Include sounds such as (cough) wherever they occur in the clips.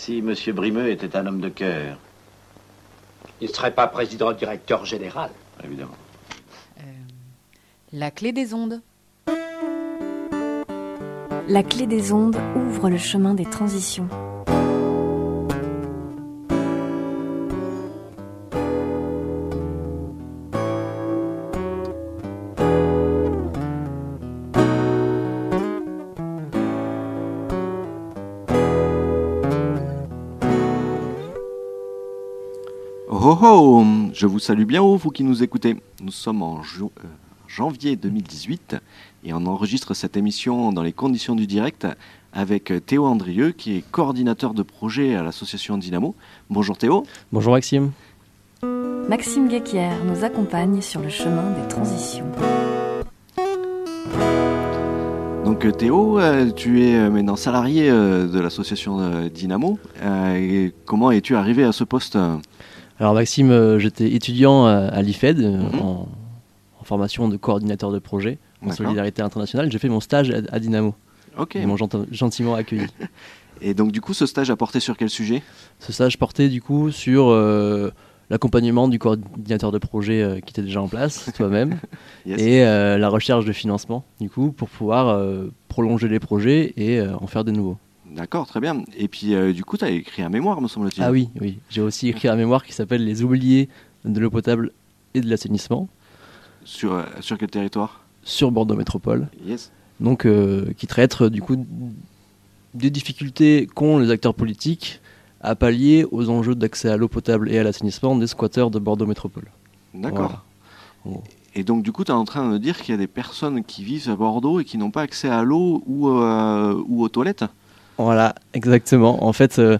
Si M. Brimeux était un homme de cœur, Il ne serait pas président directeur général. évidemment. Euh, La clé des ondes. La clé des ondes ouvre le chemin des transitions. Je vous salue bien haut, vous qui nous écoutez. Nous sommes en euh, janvier 2018 et on enregistre cette émission dans les conditions du direct avec Théo Andrieux qui est coordinateur de projet à l'association Dynamo. Bonjour Théo. Bonjour Maxime. Maxime Guéquière nous accompagne sur le chemin des transitions. Donc euh, Théo, euh, tu es maintenant salarié de l'association Dynamo. Et comment es-tu arrivé à ce poste? Alors Maxime, euh, j'étais étudiant à, à l'IFED euh, Mhm. en, en formation de coordinateur de projet en solidarité internationale. J'ai fait mon stage à, à Dynamo. Ok. Ils m'ont gent- gentiment accueilli. (laughs) Et donc du coup, ce stage a porté sur quel sujet? Ce stage portait du coup sur euh, l'accompagnement du coordinateur de projet euh, qui était déjà en place, (laughs) toi-même, Yes. et euh, la recherche de financement du coup pour pouvoir euh, prolonger les projets et euh, en faire de nouveaux. D'accord, très bien. Et puis euh, du coup, tu as écrit un mémoire, me semble-t-il. Ah oui, oui. J'ai aussi écrit un mémoire qui s'appelle Les oubliés de l'eau potable et de l'assainissement Sur, euh, sur quel territoire? Sur Bordeaux Métropole. Yes. donc euh, qui traite du coup des difficultés qu'ont les acteurs politiques à pallier aux enjeux d'accès à l'eau potable et à l'assainissement des squatteurs de Bordeaux Métropole. D'accord. Voilà. Et donc, du coup, tu es en train de me dire qu'il y a des personnes qui vivent à Bordeaux et qui n'ont pas accès à l'eau ou, euh, ou aux toilettes? Voilà, exactement. En fait, euh,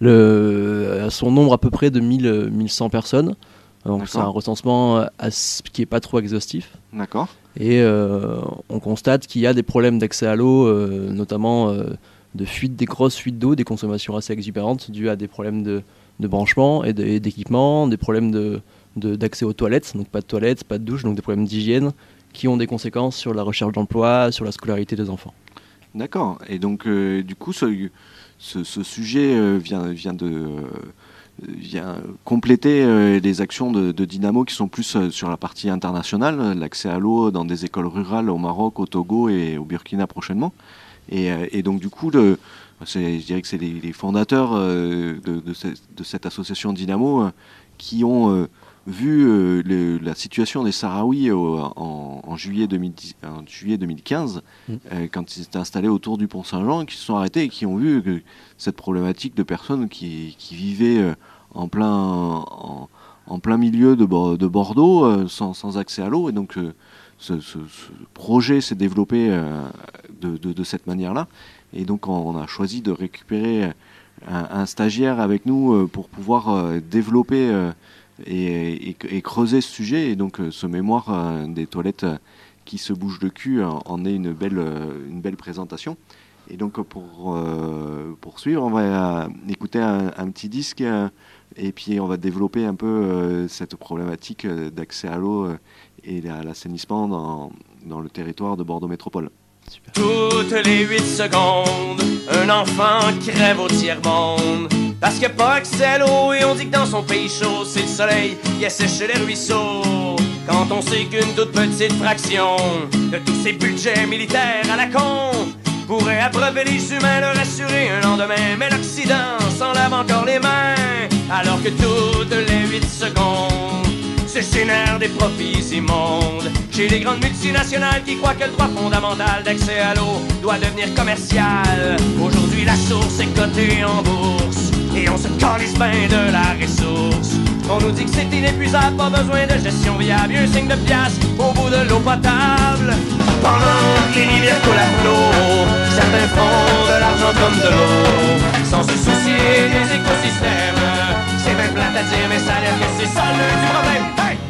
le, euh, son nombre à peu près de 1000, euh, 1100 personnes. Donc c'est un recensement euh, as- qui est pas trop exhaustif. D'accord. Et euh, on constate qu'il y a des problèmes d'accès à l'eau, euh, notamment euh, de fuite, des grosses fuites d'eau, des consommations assez exubérantes dues à des problèmes de, de branchement et de- d'équipement, des problèmes de- d'accès aux toilettes, donc pas de toilettes, pas de douche, donc des problèmes d'hygiène qui ont des conséquences sur la recherche d'emploi, sur la scolarité des enfants. D'accord. Et donc, euh, du coup, ce, sujet euh, vient, de. euh, compléter les actions de, Dynamo qui sont plus sur la partie internationale, l'accès à l'eau dans des écoles rurales au Maroc, au Togo et au Burkina prochainement. Et, donc du coup, je dirais que c'est les, fondateurs de, de ce- de cette association Dynamo qui ont vu euh, le- la situation des Sahraouis au- en, en juillet, 2010 en juillet 2015, Mm. euh, quand ils étaient installés autour du pont Saint-Jean, qui se sont arrêtés et qui ont vu que cette problématique de personnes qui, qui vivaient euh, en plein, en, en plein milieu de, Bo- de Bordeaux sans, sans accès à l'eau. Et donc ce, ce- ce projet s'est développé de, de- de cette manière-là. Et donc on, a choisi de récupérer un, un stagiaire avec nous pour pouvoir développer et, creuser ce sujet. Et donc euh, ce mémoire euh, des toilettes euh, qui se bougent le cul en, est une belle, une belle présentation. Et donc pour poursuivre, on va écouter un, petit disque et puis on va développer un peu cette problématique d'accès à l'eau et à l'assainissement dans, dans le territoire de Bordeaux Métropole. Toutes les 8 secondes, un enfant crève au tiers-monde. Parce qu'il n'y a pas accès à l'eau et on dit que dans son pays chaud, c'est le soleil qui assèche les ruisseaux. Quand on sait qu'une toute petite fraction de tous ces budgets militaires à la con pourrait abreuver les humains, leur assurer un lendemain. Mais l'Occident s'en lave encore les mains, alors que toutes les 8 secondes se génèrent des profits immondes chez les grandes multinationales qui croient que le droit fondamental d'accès à l'eau doit devenir commercial. Aujourd'hui, la source est cotée en bourse et on se calisse bien de la ressource. On nous dit que c'est inépuisable, pas besoin de gestion viable, un signe de pièce au bout de l'eau potable. Pendant que les rivières coulent à flot, certains font de l'argent comme de l'eau, sans se soucier des écosystèmes. C'est bien plate à dire, mais ça l'air que c'est ça le problème.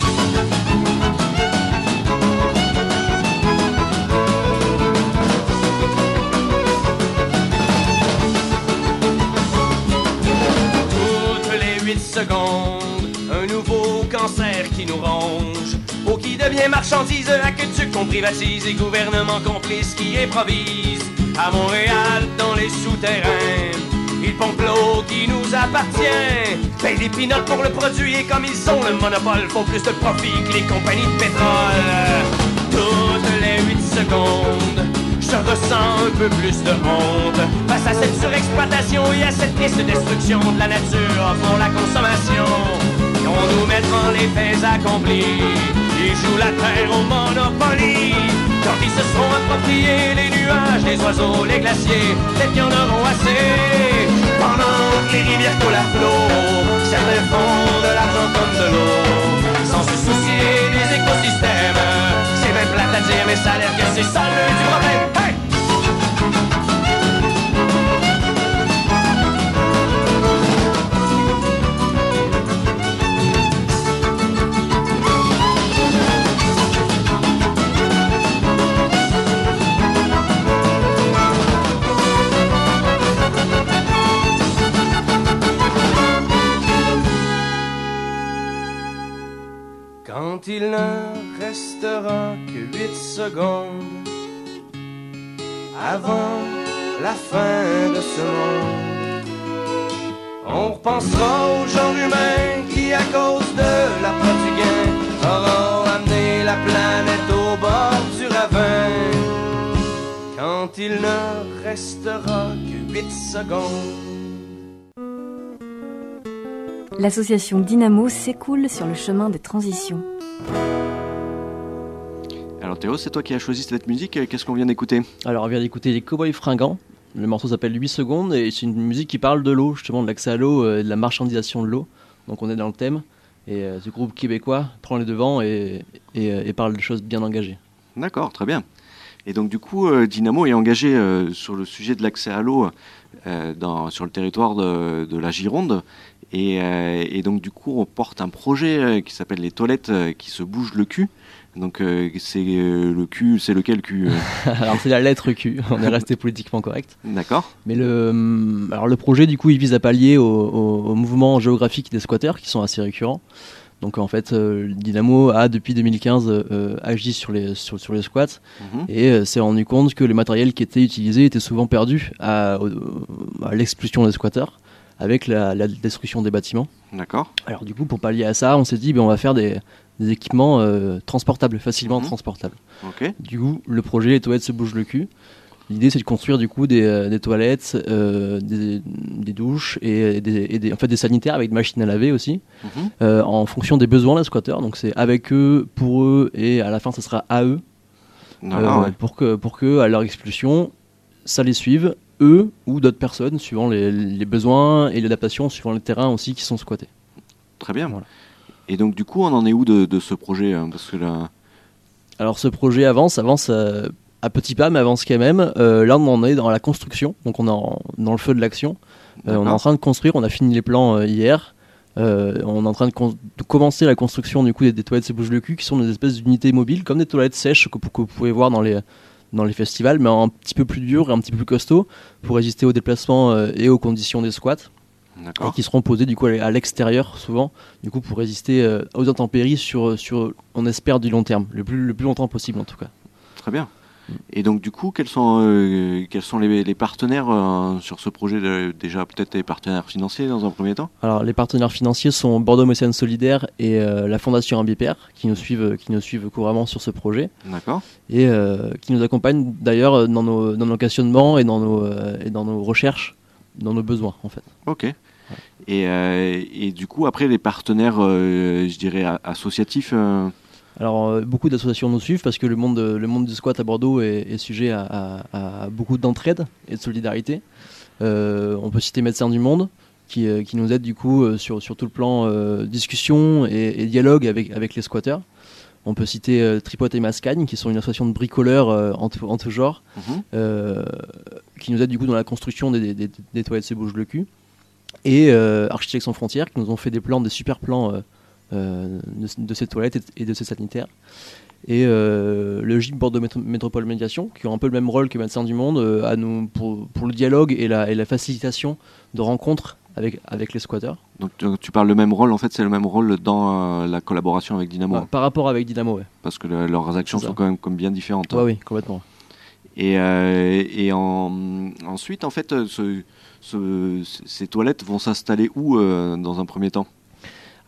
Eau qui devient marchandise, aqueduc qu'on privatise et gouvernement complice qui improvise. À Montréal, dans les souterrains, Ils pompent l'eau qui nous appartient. Paye des pinottes pour le produit et comme ils ont le monopole, font plus de profit que les compagnies de pétrole. Toutes les 8 secondes, je ressens un peu plus de honte face à cette surexploitation et à cette triste destruction de la nature pour la consommation. On nous met devant les faits accomplis. Ils jouent la terre au Monopoly. Quand ils se seront appropriés les nuages, les oiseaux, les glaciers, peut-être qu'ils en auront assez. Pendant que les rivières coulent à flot, certains font de l'argent comme de l'eau. Sans se soucier des écosystèmes. On repensera au genre humain qui, à cause de la du gain, auront amené la planète au bord du ravin. Quand il ne restera que 8 secondes. L'association Dynamo s'écoule sur le chemin des transitions. Alors Théo, c'est toi qui as choisi cette musique, qu'est-ce qu'on vient d'écouter? Alors, on vient d'écouter les Cowboys Fringants. Le morceau s'appelle 8 secondes et c'est une musique qui parle de l'eau, justement de l'accès à l'eau euh, et de la marchandisation de l'eau. Donc, on est dans le thème. Et euh, ce groupe québécois prend les devants euh, et parle de choses bien engagées. D'accord, très bien. Et donc du coup, Dynamo est engagé sur le sujet de l'accès à l'eau sur le territoire de, la Gironde. Et, donc du coup, on porte un projet qui s'appelle les toilettes qui se bougent le cul. Donc euh, c'est euh, le cul, c'est lequel cul euh (laughs) alors, c'est la lettre Q, on est resté politiquement correct. D'accord, Mais le, hum, alors le projet, du coup, il vise à pallier au, au- au mouvement géographique des squatteurs qui sont assez récurrents. Donc en fait, Dynamo a depuis 2015 euh, agi sur les, sur, sur les squats Mhm. et s'est rendu compte que les matériels qui étaient utilisés étaient souvent perdus à l'expulsion des squatteurs avec la, la destruction des bâtiments. d'accord, Alors du coup, pour pallier à ça, on s'est dit, ben, on va faire des, des équipements euh, transportables, facilement Mhm. transportables. ok, Du coup, le projet Les toilettes se bougent le cul. L'idée, c'est de construire du coup des, euh, des toilettes, euh, des, des douches et, des, et en fait, des sanitaires avec des machines à laver aussi, Mhm. euh, en fonction des besoins des squatteurs. Donc c'est avec eux, pour eux, et à la fin, ce sera à eux, ouais. pour que pour que à leur expulsion, ça les suive eux ou d'autres personnes suivant les, les besoins et l'adaptation suivant les terrains aussi qui sont squattés. très bien. voilà. Et donc du coup, on en est où de, de ce projet hein Parce que là, Alors ce projet avance, avance euh, à petits pas, mais avance quand même. Euh, là, on en est dans la construction, donc on est en- dans le feu de l'action. Euh, on est en train de construire, on a fini les plans euh, hier. On est en train de, commencer la construction du coup des, des toilettes se bouge le cul, qui sont des espèces d'unités mobiles, comme des toilettes sèches que, que vous pouvez voir dans les dans les festivals, mais un petit peu plus dur et un petit peu plus costaud pour résister aux déplacements et aux conditions des squats, et qui seront posés du coup à l'extérieur souvent, du coup pour résister euh, aux intempéries sur sur on espère du long terme, le plus le plus longtemps possible en tout cas. très bien. Et donc du coup, quels sont euh, quels sont les, les partenaires euh, sur ce projet de- Déjà peut-être les partenaires financiers dans un premier temps? Alors les partenaires financiers sont Bordeaux Mécène Solidaire et euh, la Fondation Abbé Pierre qui nous suivent qui nous suivent couramment sur ce projet D'accord. et qui nous accompagnent d'ailleurs dans nos dans nos questionnements et dans nos et dans nos recherches, dans nos besoins en fait. Ok. Et, euh, et du coup, après, les partenaires, euh, je dirais, associatifs, euh, Alors beaucoup d'associations nous suivent parce que le monde le monde du squat à Bordeaux est, est sujet à, à- à beaucoup d'entraide et de solidarité. Euh, on peut citer Médecins du Monde qui, qui nous aide du coup sur, sur tout le plan euh, discussion et, et dialogue avec, avec les squatteurs. On peut citer euh, Tripote et Mascagne qui sont une association de bricoleurs en, tout, en tout genre mhm. qui nous aide du coup dans la construction des, des, des toilettes se bouge le cul. Et euh, Architectes sans frontières qui nous ont fait des plans, des super plans euh, euh, de, de ces toilettes et, de ces sanitaires. Et le GIP Bordeaux Métro- Métropole Médiation, qui ont un peu le même rôle que Médecins du Monde, à nous, pour, pour le dialogue et la, et la facilitation de rencontres avec, avec les squatteurs. Donc tu, tu parles le même rôle, en fait, c'est le même rôle dans euh, la collaboration avec Dynamo, par rapport avec Dynamo, ouais. parce que le- leurs actions sont quand même comme bien différentes. Ouais, oui, complètement. Et, euh, et en- ensuite, en fait, ce, ce- ces toilettes vont s'installer où euh, dans un premier temps?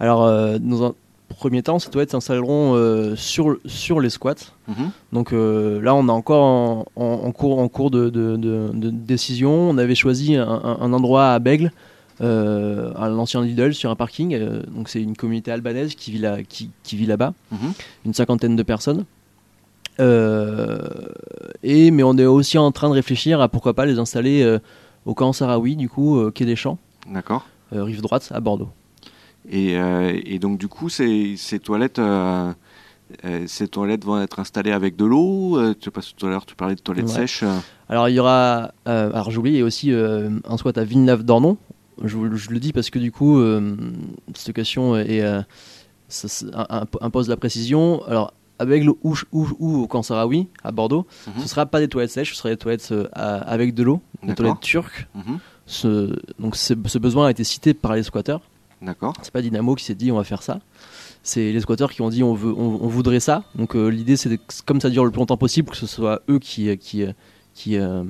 Alors, euh, dans un premier temps, ces toilettes s'installeront euh, sur, sur les squats. Mhm. Donc euh, là, on est encore en, en- en cours, en cours de, de- de- de décision. On avait choisi un, endroit à Bègle, euh, à l'ancien Lidl, sur un parking. Donc c'est une communauté albanaise qui vit, là, qui, qui vit là-bas, Mhm. une cinquantaine de personnes. Et, mais on est aussi en train de réfléchir à pourquoi pas les installer au camp Sarawi, du coup, euh, quai des Champs, D'accord. euh, rive droite, à Bordeaux. Et, euh, et donc du coup, ces, ces toilettes, euh, ces toilettes vont être installées avec de l'eau. euh, tu tout à l'heure, tu parlais de toilettes Ouais. sèches. euh, Alors il y aura, alors j'ai oublié, il y a aussi un squat à Villeneuve-d'Ornon. Je, le dis parce que du coup, cette question est, ça- impose la précision. Alors à Bègle ou, ou, ou au Camp Sarawi, à Bordeaux, Mhm. ce sera pas des toilettes sèches, ce sera des toilettes euh, avec de l'eau, des toilettes turques. mhm. Ce, donc ce, besoin a été cité par les squatteurs. D'accord. C'est pas Dynamo qui s'est dit on va faire ça. C'est les squatteurs qui ont dit on, veut, on, on voudrait ça. Donc euh, l'idée c'est comme ça dure le plus longtemps possible que ce soit eux qui, qui, qui, euh,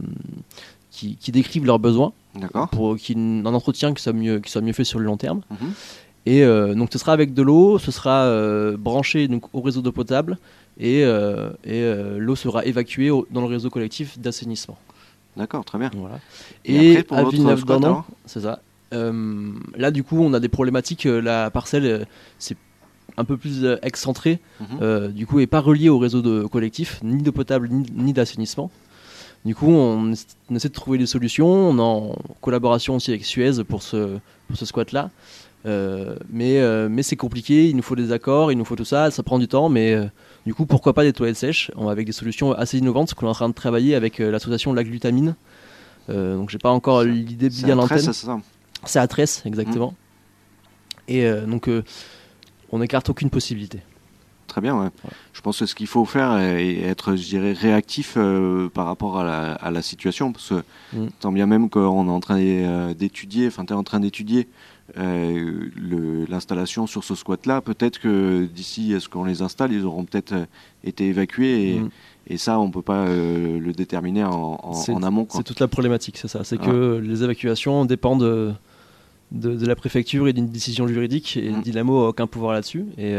qui, qui décrivent leurs besoins D'accord. pour qu'il un entretien qui soit mieux, qui soit mieux fait sur le long terme. Mhm. Et euh, donc ce sera avec de l'eau, ce sera euh, branché donc, au réseau d'eau potable et, euh, et l'eau sera évacuée au- dans le réseau collectif d'assainissement. D'accord, très bien. Voilà. Et Et, après, pour à Villeneuve-d'Ornon, squat, alors c'est ça. Là, du coup, on a des problématiques. La parcelle, c'est un peu plus excentré, Mhm. du coup, et pas relié au réseau de collectif, ni d'eau potable, ni, ni d'assainissement. Du coup, on essaie de trouver des solutions. On est en collaboration aussi avec Suez pour ce, pour ce squat-là. Euh, mais euh, mais c'est compliqué, il nous faut des accords, il nous faut tout ça, ça prend du temps, mais euh, du coup, pourquoi pas des toilettes sèches? On- avec des solutions assez innovantes, ce qu'on est en train de travailler avec l'association La Glutamine. Donc, j'ai pas encore l'idée bien en tête. c'est à Tresse, exactement. Et euh, donc, on n'écarte aucune possibilité. Très bien, ouais. Je pense que ce qu'il faut faire est être, je dirais, réactif euh, par rapport à la, à la situation. Parce que Mm. tant bien même qu'on est en train d'étudier, enfin, tu es en train d'étudier euh, l'installation sur ce squat-là, peut-être que d'ici à ce qu'on les installe, ils auront peut-être euh, été évacués. Et, Mm. et ça, on peut pas euh, le déterminer en, en- C'est- en amont. C'est toute la problématique, c'est ça. C'est Ah. que les évacuations dépendent de, de, de la préfecture et d'une décision juridique. Et Mm. Dynamo a aucun pouvoir là-dessus. Et,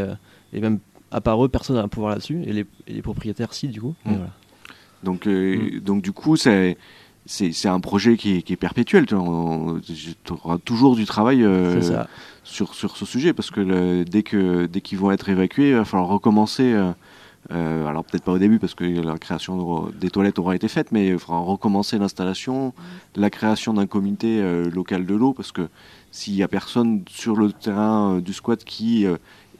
et même à part eux, personne n'a un pouvoir là-dessus. Et les, et les propriétaires, si, du coup. Mm. voilà. Donc, donc du coup, c'est c'est un projet qui est, qui est perpétuel. Tu auras toujours du travail euh, sur, sur ce sujet parce que le- dès que dès qu'ils vont être évacués, il va falloir recommencer. euh, euh, alors peut-être pas au début parce que la création de- des toilettes aura été faite, mais il faudra recommencer l'installation, la création d'un comité euh, local de l'eau parce que s'il y a personne sur le terrain du squat qui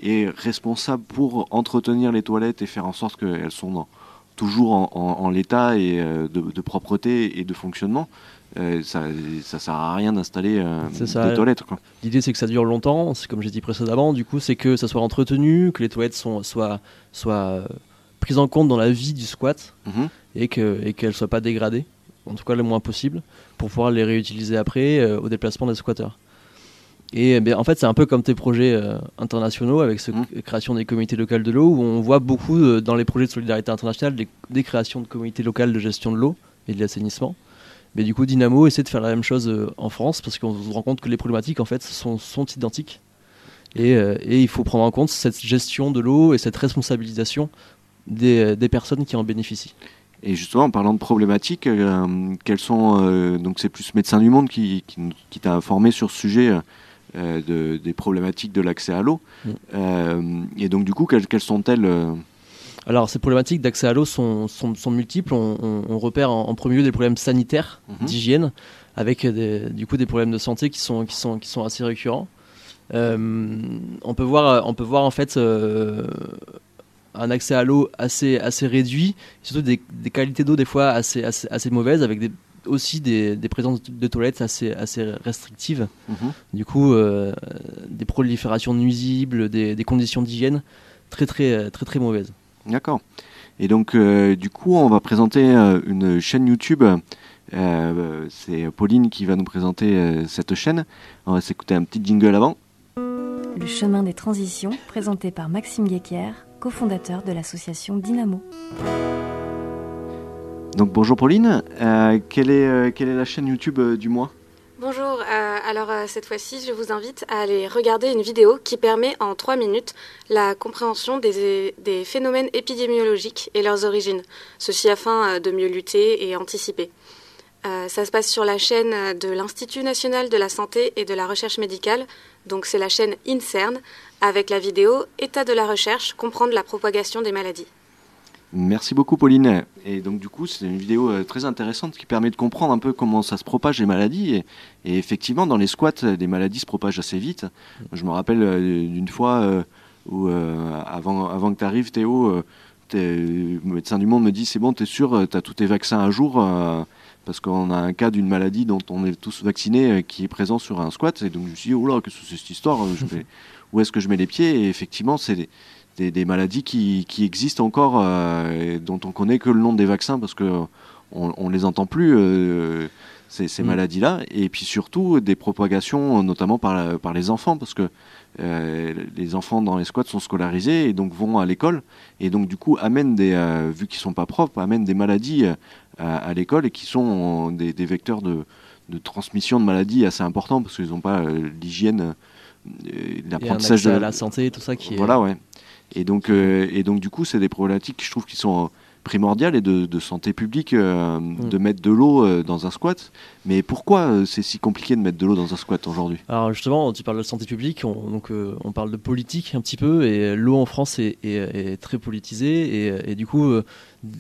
est responsable pour entretenir les toilettes et faire en sorte qu'elles sont dans- toujours en, en- en l'état et euh, de, de propreté et de fonctionnement, euh, ça, ça sert à rien d'installer euh, des toilettes. L'idée, c'est que ça dure longtemps. C'est comme j'ai dit précédemment. Du coup, c'est que ça soit entretenu, que les toilettes sont, soient, soient prises en compte dans la vie du squat et que et qu'elles soient pas dégradées, en tout cas le moins possible, pour pouvoir les réutiliser après euh, au déplacement des squatteurs. Et eh bien, en fait, c'est un peu comme tes projets euh, internationaux avec cette Mhm. création des comités locales de l'eau, où on voit beaucoup euh, dans les projets de solidarité internationale des, des créations de comités locales de gestion de l'eau et de l'assainissement. Mais du coup, Dynamo essaie de faire la même chose euh, en France parce qu'on se rend compte que les problématiques en fait sont, sont identiques. Et, et il faut prendre en compte cette gestion de l'eau et cette responsabilisation des, des personnes qui en bénéficient. Et justement, en parlant de problématiques, quels sont donc c'est plus Médecins du Monde qui, qui, nous- qui t'a informé sur ce sujet euh, de, des problématiques de l'accès à l'eau. Mm. Euh, et donc du coup, quelles, quelles sont-elles euh, Alors, ces problématiques d'accès à l'eau sont, sont, sont multiples. On, on- on repère en, en premier lieu des problèmes sanitaires, Mhm. d'hygiène, avec des, du coup des problèmes de santé qui sont, qui sont, qui sont assez récurrents. Euh, on, peut voir, on peut voir en fait euh, un accès à l'eau assez, assez réduit, surtout des, des qualités d'eau des fois assez, assez, assez mauvaises, avec des, aussi des, des présences de toilettes assez, assez restrictives. mhm. Du coup, euh, des proliférations nuisibles, des, des conditions d'hygiène très, très, très, très mauvaises. D'accord. Et donc, euh, du coup, on va présenter euh, une chaîne YouTube. Euh, c'est Pauline qui va nous présenter euh, cette chaîne. On va s'écouter un petit jingle avant. Le chemin des transitions, présenté par Maxime Guéquier, cofondateur de l'association Dynamo. Bonjour Pauline. Euh, quelle, est, euh, quelle est la chaîne YouTube euh, du mois? Bonjour, alors cette fois-ci, je vous invite à aller regarder une vidéo qui permet en trois minutes la compréhension des, des phénomènes épidémiologiques et leurs origines, ceci afin de mieux lutter et anticiper. Ça se passe sur la chaîne de l'Institut national de la santé et de la recherche médicale, donc c'est la chaîne INCERN, avec la vidéo État de la recherche, comprendre la propagation des maladies. Merci beaucoup Pauline. Et donc du coup c'est une vidéo euh, très intéressante qui permet de comprendre un peu comment ça se propage les maladies. Et, effectivement dans les squats euh, les maladies se propagent assez vite. Je me rappelle euh, d'une fois euh, où euh, avant, que tu arrives Théo, euh, le médecin du monde me dit c'est bon t'es sûr tu as tous tes vaccins à jour euh, parce qu'on a un cas d'une maladie dont on est tous vaccinés euh, qui est présent sur un squat. Et donc je me suis dit oh là qu'est-ce que c'est cette histoire? Où est-ce que je mets les pieds? Et effectivement c'est des, maladies qui, qui existent encore euh, et dont on connaît que le nom des vaccins parce que on, on les entend plus euh, ces, ces Mm. maladies-là et puis surtout des propagations notamment par, la- par les enfants parce que euh, les enfants dans les squats sont scolarisés et donc vont à l'école et donc du coup amènent des euh, vu qu'ils sont pas propres amènent des maladies euh, à, à l'école et qui sont des, des vecteurs de, de transmission de maladies assez importants parce qu'ils n'ont pas l'hygiène l'apprentissage de la santé, tout ça qui est. voilà, ouais. Et donc, euh, et donc du coup, c'est des problématiques que je trouve qui sont euh, primordiales et de, de santé publique euh, Mm. de mettre de l'eau euh, dans un squat. Mais pourquoi euh, c'est si compliqué de mettre de l'eau dans un squat aujourd'hui? Alors justement, tu parles de santé publique, on, donc on parle de politique un petit peu, et l'eau en France est, est- est très politisée, et, et du coup,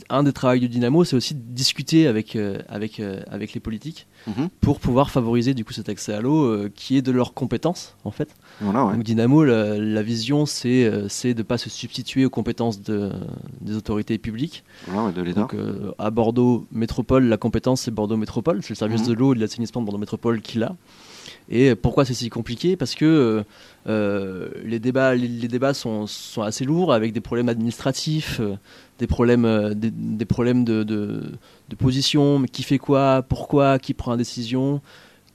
un des travaux du Dynamo, c'est aussi de discuter avec, euh, avec, euh, avec les politiques Mhm. pour pouvoir favoriser du coup cet accès à l'eau euh, qui est de leurs compétences en fait. Voilà, ouais. Donc Dynamo, la, la vision, c'est de ne pas se substituer aux compétences de- des autorités publiques. Voilà, ouais, de l'État. Donc à Bordeaux Métropole, la compétence c'est Bordeaux Métropole, c'est le service Mhm. de l'eau et de l'assainissement de Bordeaux Métropole qui l'a. Et pourquoi c'est si compliqué? Parce que euh, les débats, les, les débats sont, sont assez lourds avec des problèmes administratifs, euh, des problèmes, euh, des, des problèmes de, de, de position, mais qui fait quoi, pourquoi, qui prend la décision,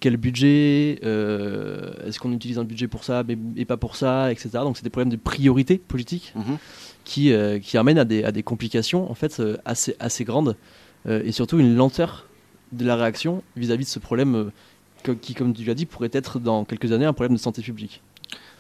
quel budget, est-ce qu'on utilise un budget pour ça mais, et pas pour ça, etc. Donc c'est des problèmes de priorité politique Mhm. qui, qui amènent à des, à des complications en fait assez, assez grandes. Et surtout une lenteur de la réaction vis-à-vis de ce problème qui, comme tu l'as dit, pourrait être dans quelques années un problème de santé publique.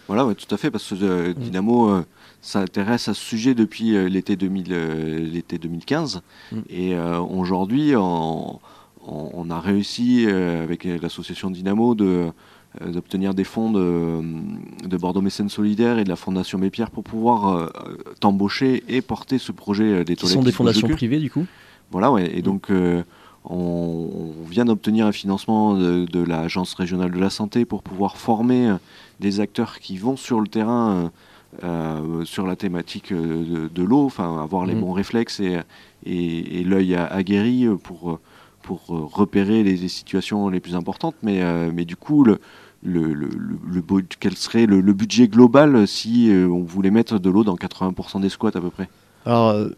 Voilà, ouais, tout à fait, parce que euh, Dynamo euh, s'intéresse à ce sujet depuis euh, l'été 2000, euh, 2015. Mm. Et euh, aujourd'hui, on, on- on a réussi, avec l'association Dynamo, de, d'obtenir des fonds de, de Bordeaux Mécène Solidaire et de la Fondation Mépierre pour pouvoir t'embaucher et porter ce projet des toilettes sont des fondations privées du coup. Voilà, ouais. Et donc, euh, on, on vient d'obtenir un financement de, de l'Agence régionale de la santé pour pouvoir former euh, des acteurs qui vont sur le terrain euh, euh, sur la thématique de, de l'eau, enfin, avoir les Mhm. bons réflexes et, et, et l'œil aguerri pour, pour repérer les, les situations les plus importantes. Mais, euh, mais du coup, le, le, le, le- le bu- quel serait le, budget global si on voulait mettre de l'eau dans 80% des squats à peu près? Alors,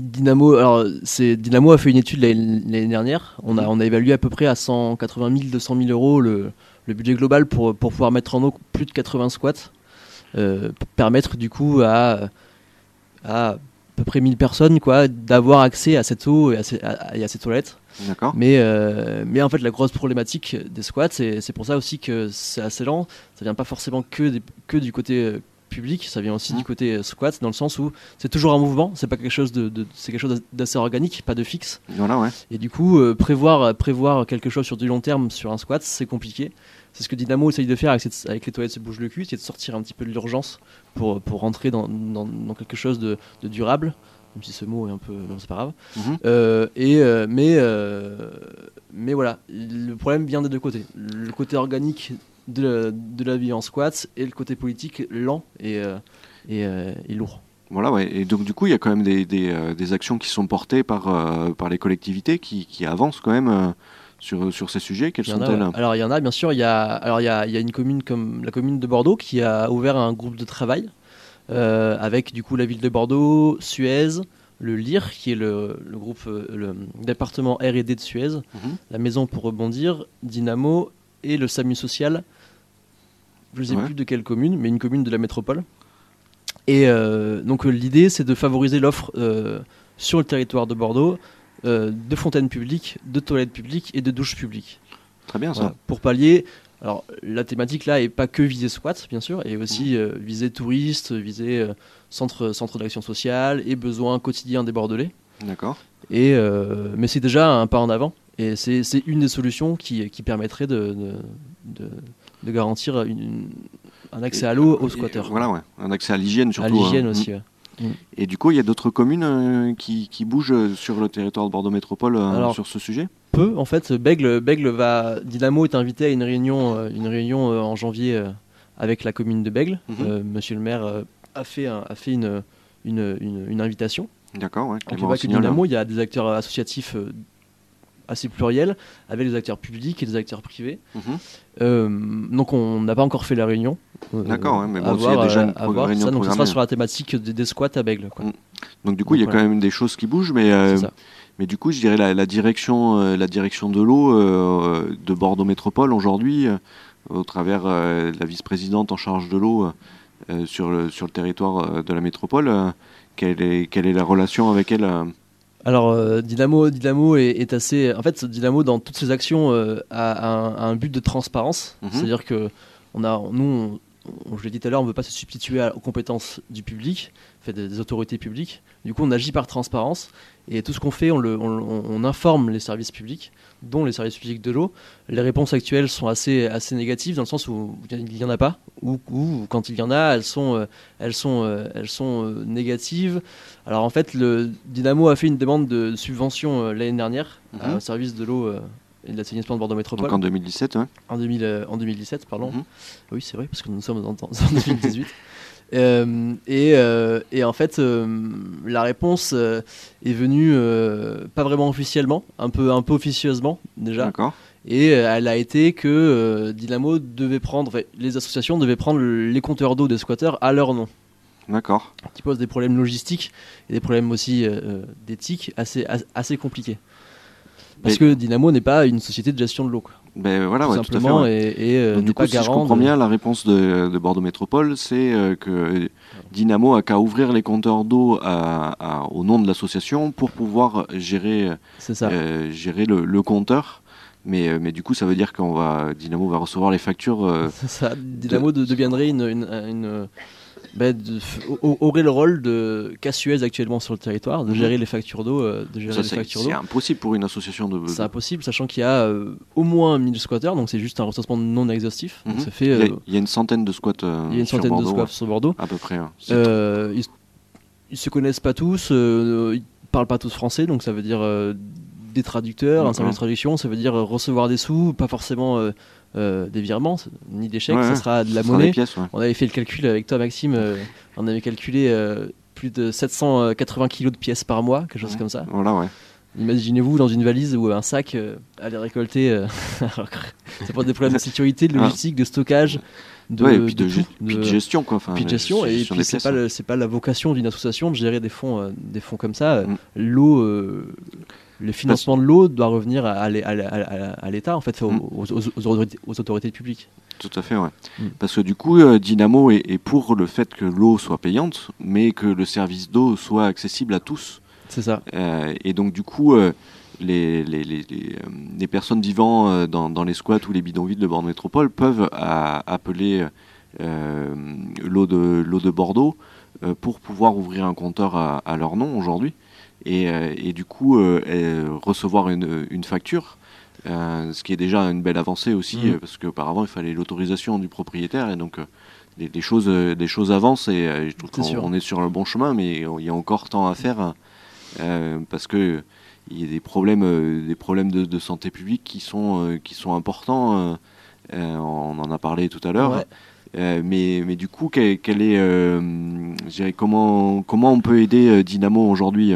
Dynamo, alors c'est Dynamo a fait une étude l'année dernière. On a, on a évalué à peu près à 180 000, 200 000 euros le, le budget global pour, pour pouvoir mettre en eau plus de 80 squats, euh, pour permettre du coup à, à à peu près 1000 personnes quoi d'avoir accès à cette eau et à ces, à- et à ces toilettes. D'accord Mais, euh, mais en fait, la grosse problématique des squats, c'est c'est pour ça aussi que c'est assez lent. Ça vient pas forcément que, des- que du côté euh, public, ça vient aussi du côté euh, squat, dans le sens où c'est toujours un mouvement, c'est pas quelque chose de, de- c'est quelque chose d'assez organique, pas de fixe. Voilà, ouais. Et du coup, euh, prévoir, prévoir quelque chose sur du long terme sur un squat, c'est compliqué. C'est ce que Dynamo essaye de faire avec, cette- avec les toilettes se bouge le cul, c'est de sortir un petit peu de l'urgence pour, pour rentrer dans, dans- dans quelque chose de, de durable, même si ce mot est un peu. c'est pas grave. Mhm. Euh, et, euh, mais, euh, mais voilà, le problème vient des deux côtés. Le côté organique de la, de la vie en squat et le côté politique lent et, euh, et, euh, et lourd. Voilà, ouais. Et donc, du coup, il y a quand même des, des, euh, des actions qui sont portées par, euh, par les collectivités qui, qui avancent quand même euh, sur, sur ces sujets. Quelles sont-elles ouais. Alors il y en a, bien sûr. Il y a, alors il y a, il y a une commune comme la commune de Bordeaux qui a ouvert un groupe de travail euh, avec du coup la ville de Bordeaux, Suez, le LIR qui est le, le groupe, le département R&D de Suez, Mhm. la Maison pour rebondir, Dynamo et le SAMU social. Je ne sais Ouais. plus de quelle commune, mais une commune de la métropole. Et euh, donc euh, l'idée c'est de favoriser l'offre euh, sur le territoire de Bordeaux euh, de fontaines publiques, de toilettes publiques et de douches publiques. Très bien ça. Voilà, pour pallier. Alors la thématique là est pas que visée squat bien sûr, et aussi visée touristes, visée centre centre d'action sociale et besoins quotidiens des Bordelais. D'accord. Et mais c'est déjà un pas en avant, et c'est une des solutions qui, qui permettrait de, de, de- de garantir une- un accès à l'eau aux squatteurs. Voilà, ouais. Un accès à l'hygiène surtout. à l'hygiène hein. aussi. Mm. ouais. Et du coup, il y a d'autres communes euh, qui, qui bougent sur le territoire de Bordeaux Métropole euh, Alors, sur ce sujet? peu en fait Bègle, Bègle va Dynamo est invité à une réunion euh, une réunion en janvier avec la commune de Bègle Mhm. Monsieur le maire a fait un- a fait une une, une, une invitation D'accord, ouais. Donc, Clément il Dynamo y a des acteurs associatifs assez pluriels avec des acteurs publics et des acteurs privés Mhm. Euh, donc on n'a pas encore fait la réunion Euh, D'accord, ouais, mais bon, s'il y a voir, déjà une à voir. réunion Ça, donc ce sera sur la thématique des, des squats à Bègle quoi. Mm. Donc du coup, il y a quand même des choses qui bougent, mais, euh, ça. mais du coup, je dirais la, la direction, euh, la direction de l'eau de Bordeaux Métropole aujourd'hui, au travers la vice-présidente en charge de l'eau sur, le, sur le territoire de la métropole, quelle, est, quelle est la relation avec elle Alors euh, Dynamo, Dynamo est, est assez. En fait, Dynamo dans toutes ses actions euh, a, un, a un but de transparence. Mhm. C'est-à-dire que on a, nous, on- on- je l'ai dit tout à l'heure, on ne veut pas se substituer à- aux compétences du public, fait des, des autorités publiques. Du coup, on agit par transparence et tout ce qu'on fait, on, le- on- on- on informe les services publics, dont les services publics de l'eau. Les réponses actuelles sont assez, assez négatives dans le sens où il n'y en a pas, ou, ou quand il y en a, elles sont, euh, elles sont, euh, elles sont euh, négatives. Alors en fait, le Dynamo a fait une demande de subvention l'année dernière Mhm. au service de l'eau et de l'assainissement de Bordeaux Métropole Donc en 2017, ouais. en, 2000, euh, en 2017, pardon. Mhm. Oui, c'est vrai, parce que nous sommes en, en 2018. (laughs) Euh, et, euh, et en fait, euh, la réponse est venue pas vraiment officiellement, un peu, un peu officieusement déjà. D'accord. Et elle a été que Dynamo devait prendre, les associations devaient prendre les compteurs d'eau des squatteurs à leur nom, D'accord. qui pose des problèmes logistiques et des problèmes aussi d'éthique assez, as- assez compliqués. Parce Mais- que Dynamo n'est pas une société de gestion de l'eau, quoi, Ben voilà, tout ouais, tout à fait. simplement, ouais. et, et, euh, Donc, du coup, pas si je comprends de- bien, la réponse de, de Bordeaux Métropole, c'est euh, que Dynamo a qu'à ouvrir les compteurs d'eau au nom de l'association pour pouvoir gérer, euh, gérer le, le compteur. Mais, euh, mais du coup, ça veut dire qu'on va Dynamo va recevoir les factures. euh, (laughs) ça. Dynamo de- deviendrait une, une, une- bah, de- aurait le rôle de qu'a Suez actuellement sur le territoire, de Mhm. gérer les factures d'eau, euh, de gérer ça, les c'est factures c'est d'eau. impossible pour une association de. C'est impossible, sachant qu'il y a euh, au moins 1000 squatteurs, donc c'est juste un recensement non exhaustif. Mhm. ça fait, Il y, a, euh, il y a une centaine de squats. il y a une centaine de squats ouais, sur Bordeaux. à peu près. C'est ils, ils se connaissent pas tous, ils parlent pas tous français, donc ça veut dire des traducteurs, un D'accord. service de traduction, ça veut dire recevoir des sous, pas forcément euh, des virements, ni des chèques, Ouais, ça sera de la monnaie. des pièces, ouais. On avait fait le calcul avec toi, Maxime. euh, on avait calculé euh, plus de 780 kilos de pièces par mois, quelque chose comme ça. Voilà, ouais. Imaginez-vous dans une valise ou un sac aller récolter. (laughs) ça pose des problèmes de sécurité, de (laughs) Ah. logistique, de stockage, de, Ouais, et puis de, tout, ge- puis de gestion, quoi. Enfin, puis de gestion. Et puis c'est pas c'est pas la vocation d'une association de gérer des fonds, euh, des fonds comme ça. Mm. L'eau. euh, le financement de l'eau doit revenir à, à l'é- à l'é- à l'é- à l'État, en fait, aux, Mm. aux- aux- aux autorités, publiques. Tout à fait, ouais. Mm. Parce que du coup, euh, Dynamo est, est pour le fait que l'eau soit payante, mais que le service d'eau soit accessible à tous. C'est ça. Euh, et donc, du coup, euh, les, les, les, les, les personnes vivant euh, dans, dans les squats ou les bidonvilles de Bordeaux Métropole peuvent à- appeler l'eau de, Bordeaux pour pouvoir ouvrir un compteur à, à leur nom aujourd'hui. Et, euh, et du coup, euh, euh, recevoir une, une facture. Euh, ce qui est déjà une belle avancée aussi, euh, parce qu'auparavant il fallait l'autorisation du propriétaire, et donc euh, les, les choses, les choses avancent, et je trouve qu'on est sur le bon chemin, mais il y a encore temps à faire, parce que il y a des problèmes, des problèmes de, de santé publique qui sont, qui sont importants. on en a parlé tout à l'heure. Ouais. Mais, mais du coup, quel, quel est, comment, comment on peut aider Dynamo aujourd'hui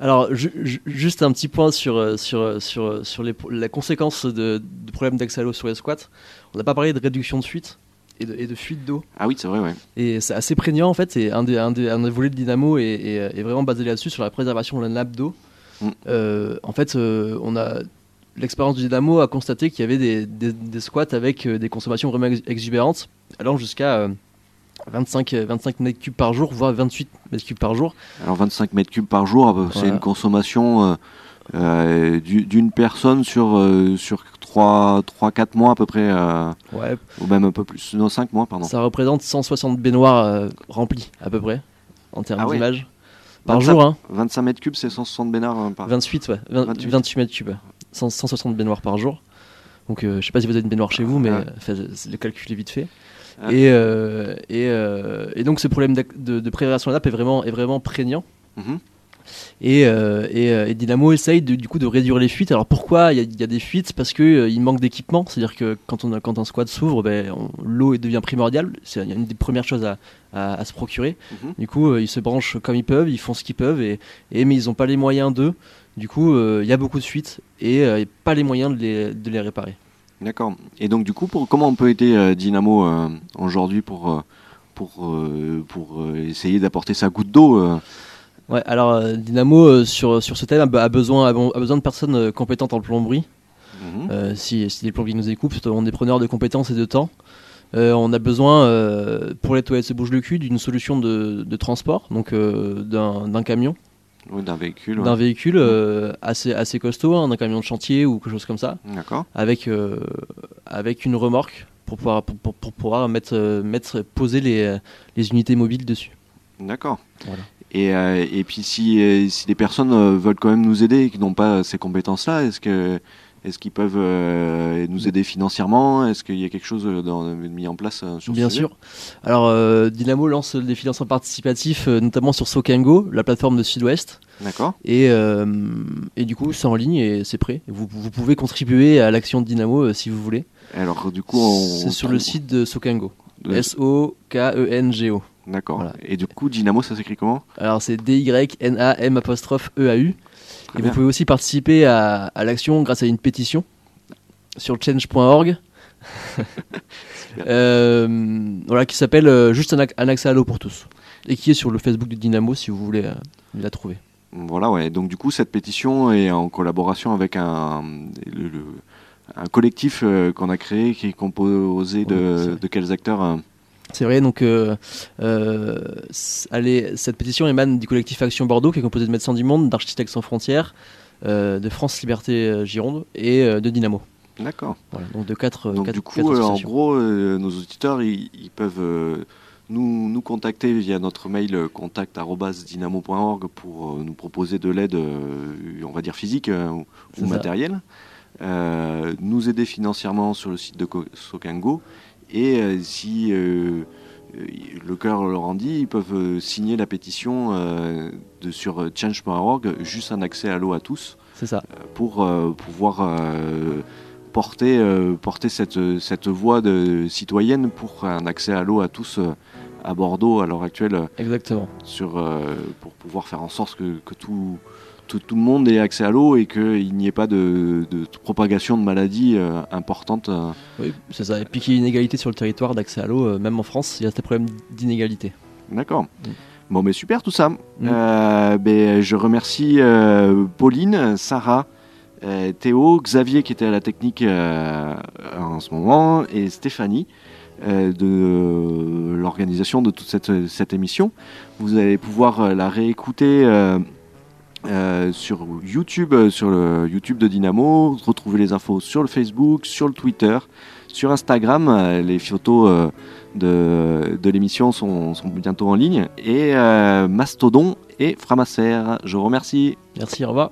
Alors, ju- ju- juste un petit point sur, euh, sur, euh, sur, euh, sur les, la conséquence de, d'accès à l'eau sur les squats. On n'a pas parlé de réduction de fuite et de, et de fuite d'eau. Ah oui, c'est vrai, ouais. Et c'est assez prégnant en fait. Et un des, un des, un des volets de Dynamo est, est- est vraiment basé là-dessus, sur la préservation de la nappe d'eau. Mm. Euh, en fait, euh, on a l'expérience du Dynamo a constaté qu'il y avait des, des, des squats avec euh, des consommations vraiment ex- exubérantes, allant jusqu'à 25, euh, 25 mètres cubes par jour, voire 28 mètres cubes par jour. Alors 25 mètres cubes par jour, euh, c'est Voilà. une consommation euh, euh, du- d'une personne sur, euh, sur 3-4 mois à peu près, euh, Ouais, ou même un peu plus, non 5 mois pardon. ça représente 160 baignoires euh, remplies à peu près en termes Ah ouais. d'image par 25 jour. Hein. 25 mètres cubes c'est 160 bénards hein, par 28, ouais, 20 28. 28 mètres cubes, 100 160 baignoires par jour. Donc euh, je sais pas si vous avez une baignoire chez vous, mais Ouais. euh, le calcul est vite fait. Et, euh, et, et donc ce problème de, de préparation nappe est vraiment, est vraiment prégnant. Mhm. Et, euh, et, et Dynamo essaye de, du coup de réduire les fuites. Alors pourquoi il y, a- il y a des fuites? Parce qu'il manque d'équipement. C'est-à-dire que quand, on a, quand un squat s'ouvre, ben, l'eau devient primordiale. C'est une des premières choses à, à- à se procurer. Mhm. Du coup, euh, ils se branchent comme ils peuvent, ils font ce qu'ils peuvent, et, et- mais ils n'ont pas les moyens d'eux. Du coup, euh, il y a beaucoup de fuites et euh, pas les moyens de les, de les réparer. D'accord. Et donc du coup, pour, comment on peut aider euh, Dynamo euh, aujourd'hui pour, euh, pour, euh, pour euh, essayer d'apporter sa goutte d'eau euh, Ouais, alors euh, Dynamo euh, sur, sur ce thème a, be- a besoin, a, besoin de personnes euh, compétentes en plomberie. mhm. Euh, si, si les plombiers nous écoutent, on est preneurs de compétences et de temps. Euh, on a besoin, euh, pour les toilettes se bouge le cul, d'une solution de, de transport, donc euh, d'un camion, Oui, d'un véhicule. ouais. d'un véhicule euh, assez, assez costaud, hein, d'un camion de chantier ou quelque chose comme ça, D'accord. avec, euh, avec une remorque pour pouvoir, pour, pour- pour pouvoir mettre, euh, mettre, poser les, les unités mobiles dessus. D'accord. Voilà. Et, et puis si, si des personnes veulent quand même nous aider et qui n'ont pas ces compétences-là, est-ce que est-ce qu'ils peuvent euh, nous aider financièrement? Est-ce qu'il y a quelque chose euh, dans- mis en place euh, sur ce Bien sûr. Alors, euh, Dynamo lance des financements participatifs, notamment sur Sokengo, la plateforme de Sud-Ouest. D'accord. Et, et du coup, c'est en ligne et c'est prêt. Vous, vous pouvez contribuer à l'action de Dynamo si vous voulez. Alors du coup, on, C'est sur le site de Sokengo. S-O-K-E-N-G-O. D'accord. Voilà. Et du coup, Dynamo, ça s'écrit comment? Alors, c'est D-Y-N-A-M apostrophe E-A-U. Et bien. vous pouvez aussi participer à, à l'action grâce à une pétition sur change.org. (laughs) Euh, voilà, qui s'appelle euh, juste un, ac- un accès à l'eau pour tous. Et qui est sur le Facebook de Dynamo si vous voulez euh, la trouver. Voilà, ouais. Donc du coup, cette pétition est en collaboration avec un, le- le- un collectif qu'on a créé qui est composé Ouais, de, de quels acteurs euh, C'est vrai, donc euh, euh, allez, cette pétition émane du collectif Action Bordeaux, qui est composé de Médecins du Monde, d'Architectes sans frontières, euh, de France Liberté Gironde et de Dynamo. D'accord. Voilà, donc de quatre, Donc quatre- du coup, quatre en gros, nos auditeurs, ils, ils peuvent nous, nous contacter via notre mail contact@dynamo.org pour nous proposer de l'aide, on va dire physique ou, ou matérielle, nous aider financièrement sur le site de Sokengo, et euh, si euh, euh, le cœur leur en dit, ils peuvent signer la pétition de, sur change.org, juste un accès à l'eau à tous C'est ça. pour pouvoir porter, euh, porter cette, cette voie de citoyenne pour un accès à l'eau à tous euh, à Bordeaux à l'heure actuelle Exactement. sur, euh, pour pouvoir faire en sorte que, que tout, tout, tout le monde ait accès à l'eau et qu'il n'y ait pas de, de propagation de maladies euh, importantes. euh. Oui, c'est ça. Et puis qu'il y ait une inégalité sur le territoire d'accès à l'eau, euh, même en France, il y a des problèmes d'inégalité. D'accord. Mm. Bon, mais super tout ça. Euh, ben, je remercie Pauline, Sarah, Théo, Xavier qui était à la technique en ce moment et Stéphanie de l'organisation de toute cette, cette émission. Vous allez pouvoir la réécouter euh, sur YouTube, euh, sur le YouTube de Dynamo, retrouver les infos sur le Facebook, sur le Twitter, sur Instagram. Euh, Les photos de, l'émission sont, bientôt en ligne. Et Mastodon et Framaser. Je vous remercie. Merci, au revoir.